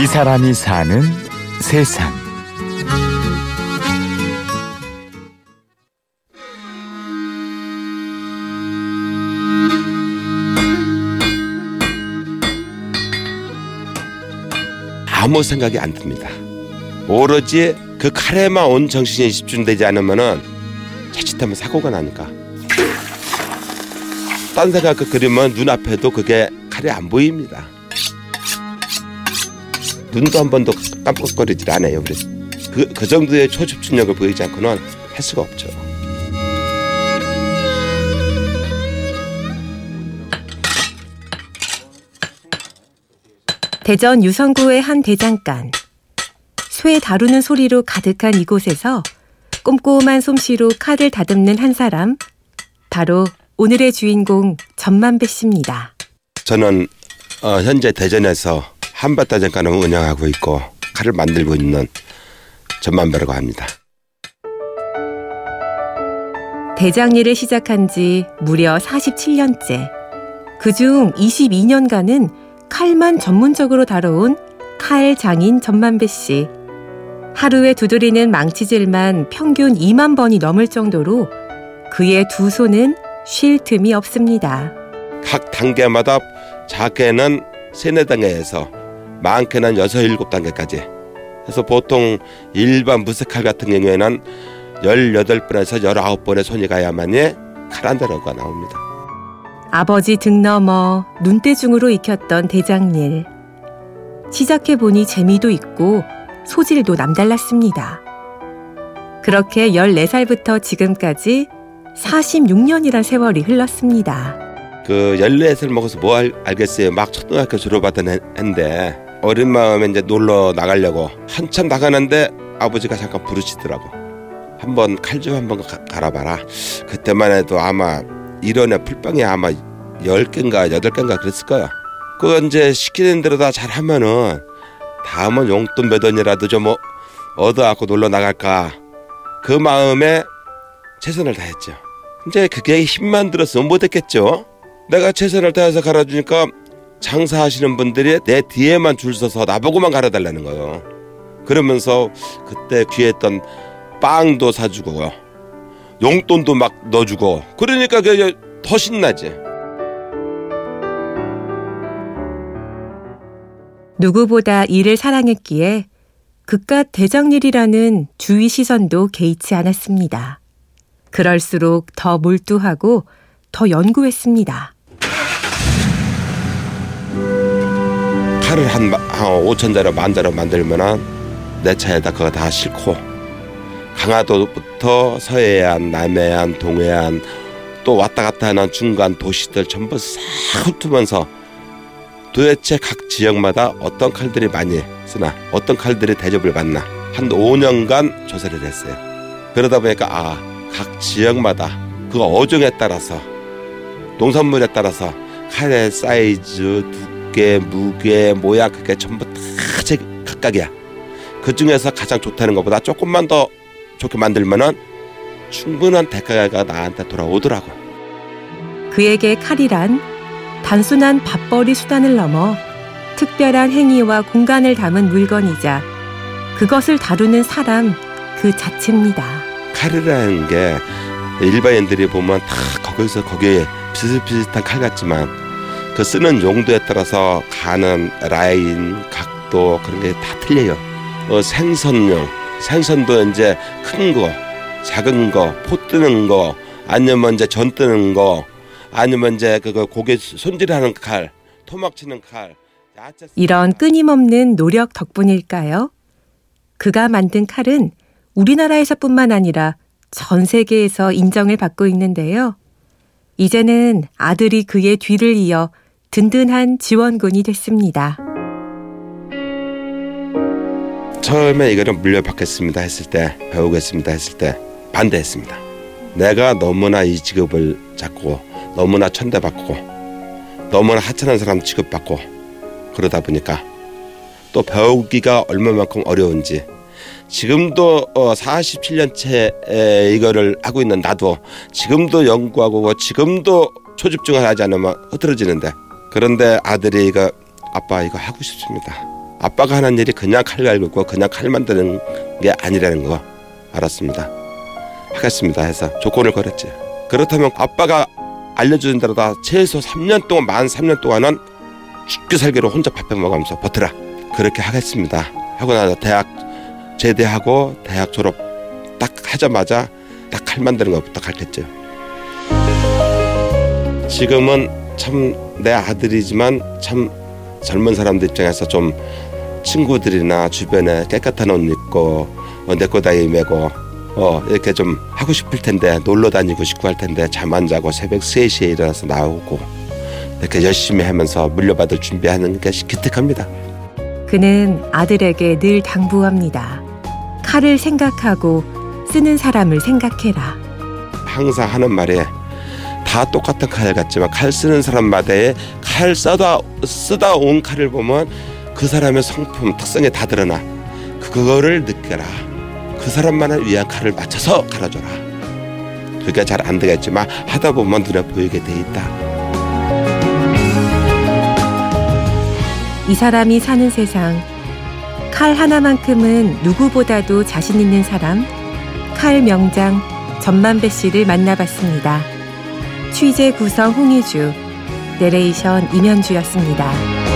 이 사람이 사는 세상. 아무 생각이 안 듭니다. 오로지 그 칼에만 온 정신이 집중되지 않으면은 자칫하면 사고가 나니까. 딴 생각 그 그리면 눈앞에도 그게 칼이 안 보입니다. 눈도 한 번도 깜빡거리질 않아요. 그래서 그, 그 정도의 초집중력을 보이지 않고는 할 수가 없죠. 대전 유성구의 한 대장간. 쇠 다루는 소리로 가득한 이곳에서 꼼꼼한 솜씨로 칼을 다듬는 한 사람. 바로 오늘의 주인공 전만배 씨입니다. 저는 어, 현재 대전에서 한바다장간을 운영하고 있고 칼을 만들고 있는 전만배라고 합니다. 대장 일을 시작한 지 무려 47년째. 그중 22년간은 칼만 전문적으로 다뤄온 칼 장인 전만배 씨. 하루에 두드리는 망치질만 평균 2만 번이 넘을 정도로 그의 두 손은 쉴 틈이 없습니다. 각 단계마다 작게는 세네 단계에서 많게는 여섯 일곱 단계까지. 그래서 보통 일반 무쇠칼 같은 경우에는 18번에서 19번의 손이 가야만이 칼한 자루가 나옵니다. 아버지 등 넘어 눈대중으로 익혔던 대장일. 시작해 보니 재미도 있고 소질도 남달랐습니다. 그렇게 14살부터 지금까지 46년이란 세월이 흘렀습니다. 그 14살 먹어서 뭐 알, 알겠어요. 막 초등학교 졸업하던 했는데 어린 마음에 이제 놀러 나가려고 한참 나가는데 아버지가 잠깐 부르시더라고. 한번 칼 좀 한번 가- 갈아봐라. 그때만 해도 아마 일원에 풀빵이 아마 10개인가 8개인가 그랬을 거야. 그거 이제 시키는 대로 다 잘하면은 다음은 용돈 몇 원이라도 좀 어- 얻어갖고 놀러 나갈까. 그 마음에 최선을 다했죠. 이제 그게 힘만 들었으면 못했겠죠. 내가 최선을 다해서 갈아주니까 장사하시는 분들이 내 뒤에만 줄 서서 나보고만 갈아달라는 거예요. 그러면서 그때 귀했던 빵도 사주고 용돈도 막 넣어주고 그러니까 그게 더 신나지. 누구보다 일을 사랑했기에 그깟 대장일이라는 주위 시선도 개의치 않았습니다. 그럴수록 더 몰두하고 더 연구했습니다. 칼을 한, 마- 한 5천 자루 만 자루 만들면은 내 차에다 그거 다 싣고 강화도부터 서해안, 남해안, 동해안 또 왔다 갔다 하는 중간 도시들 전부 싹 훑으면서 도대체 각 지역마다 어떤 칼들이 많이 쓰나 어떤 칼들이 대접을 받나 한 5년간 조사를 했어요. 그러다 보니까 아 각 지역마다 그 어종에 따라서 농산물에 따라서 칼의 사이즈, 두께, 무게, 모양 그게 전부 다 제 각각이야. 그 중에서 가장 좋다는 것보다 조금만 더 좋게 만들면은 충분한 대가가 나한테 돌아오더라고. 그에게 칼이란 단순한 밥벌이 수단을 넘어 특별한 행위와 공간을 담은 물건이자 그것을 다루는 사람 그 자체입니다. 칼이라는 게 일반인들이 보면 다 거기서 거기에 비슷비슷한 칼 같지만 그 쓰는 용도에 따라서 가는 라인, 각도 그런 게 다 틀려요. 어, 생선용, 생선도 이제 큰 거, 작은 거, 포 뜨는 거, 아니면 이제 전 뜨는 거, 아니면 이제 그거 고개 손질하는 칼, 토막 치는 칼. 이런 끊임없는 노력 덕분일까요? 그가 만든 칼은 우리나라에서뿐만 아니라 전 세계에서 인정을 받고 있는데요. 이제는 아들이 그의 뒤를 이어 든든한 지원군이 됐습니다. 처음에 이거를 물려받겠습니다 했을 때 배우겠습니다 했을 때 반대했습니다. 내가 너무나 이 직업을 잡고 너무나 천대받고 너무나 하찮은 사람 취급받고 그러다 보니까 또 배우기가 얼마만큼 어려운지 지금도 어 47년째 이거를 하고 있는 나도 지금도 연구하고 지금도 초집중을 하지 않으면 흐트러지는데 그런데 아들이 이거 아빠 이거 하고 싶습니다. 아빠가 하는 일이 그냥 칼 갈고 그냥 칼 만드는 게 아니라는 거 알았습니다. 하겠습니다 해서 조건을 걸었지. 그렇다면 아빠가 알려주는 대로 다 최소 3년 동안 만 3년 동안은 죽기 살기로 혼자 밥해 먹으면서 버텨라. 그렇게 하겠습니다. 하고 나서 대학 제대하고 대학 졸업 딱 하자마자 딱 칼 만드는 것부터 가르쳤죠. 지금은 참 내 아들이지만 참 젊은 사람들 입장에서 좀 친구들이나 주변에 깨끗한 옷 입고 어, 내꼬다이 메고 어 이렇게 좀 하고 싶을 텐데 놀러 다니고 싶고 할 텐데 잠 안 자고 새벽 3시에 일어나서 나오고 이렇게 열심히 하면서 물려받을 준비하는 게 기특합니다. 그는 아들에게 늘 당부합니다. 칼을 생각하고 쓰는 사람을 생각해라. 항상 하는 말이 다 똑같은 칼 같지만 칼 쓰는 사람마다의 칼 써다 쓰다 온 칼을 보면 그 사람의 성품 특성이 다 드러나 그거를 느껴라 그 사람만을 위한 칼을 맞춰서 갈아줘라 그게 잘안 되겠지만 하다 보면 눈에 보이게 돼 있다 이 사람이 사는 세상. 칼 하나만큼은 누구보다도 자신 있는 사람. 칼 명장 전만배 씨를 만나봤습니다. 취재 구성 홍희주, 내레이션 임현주였습니다.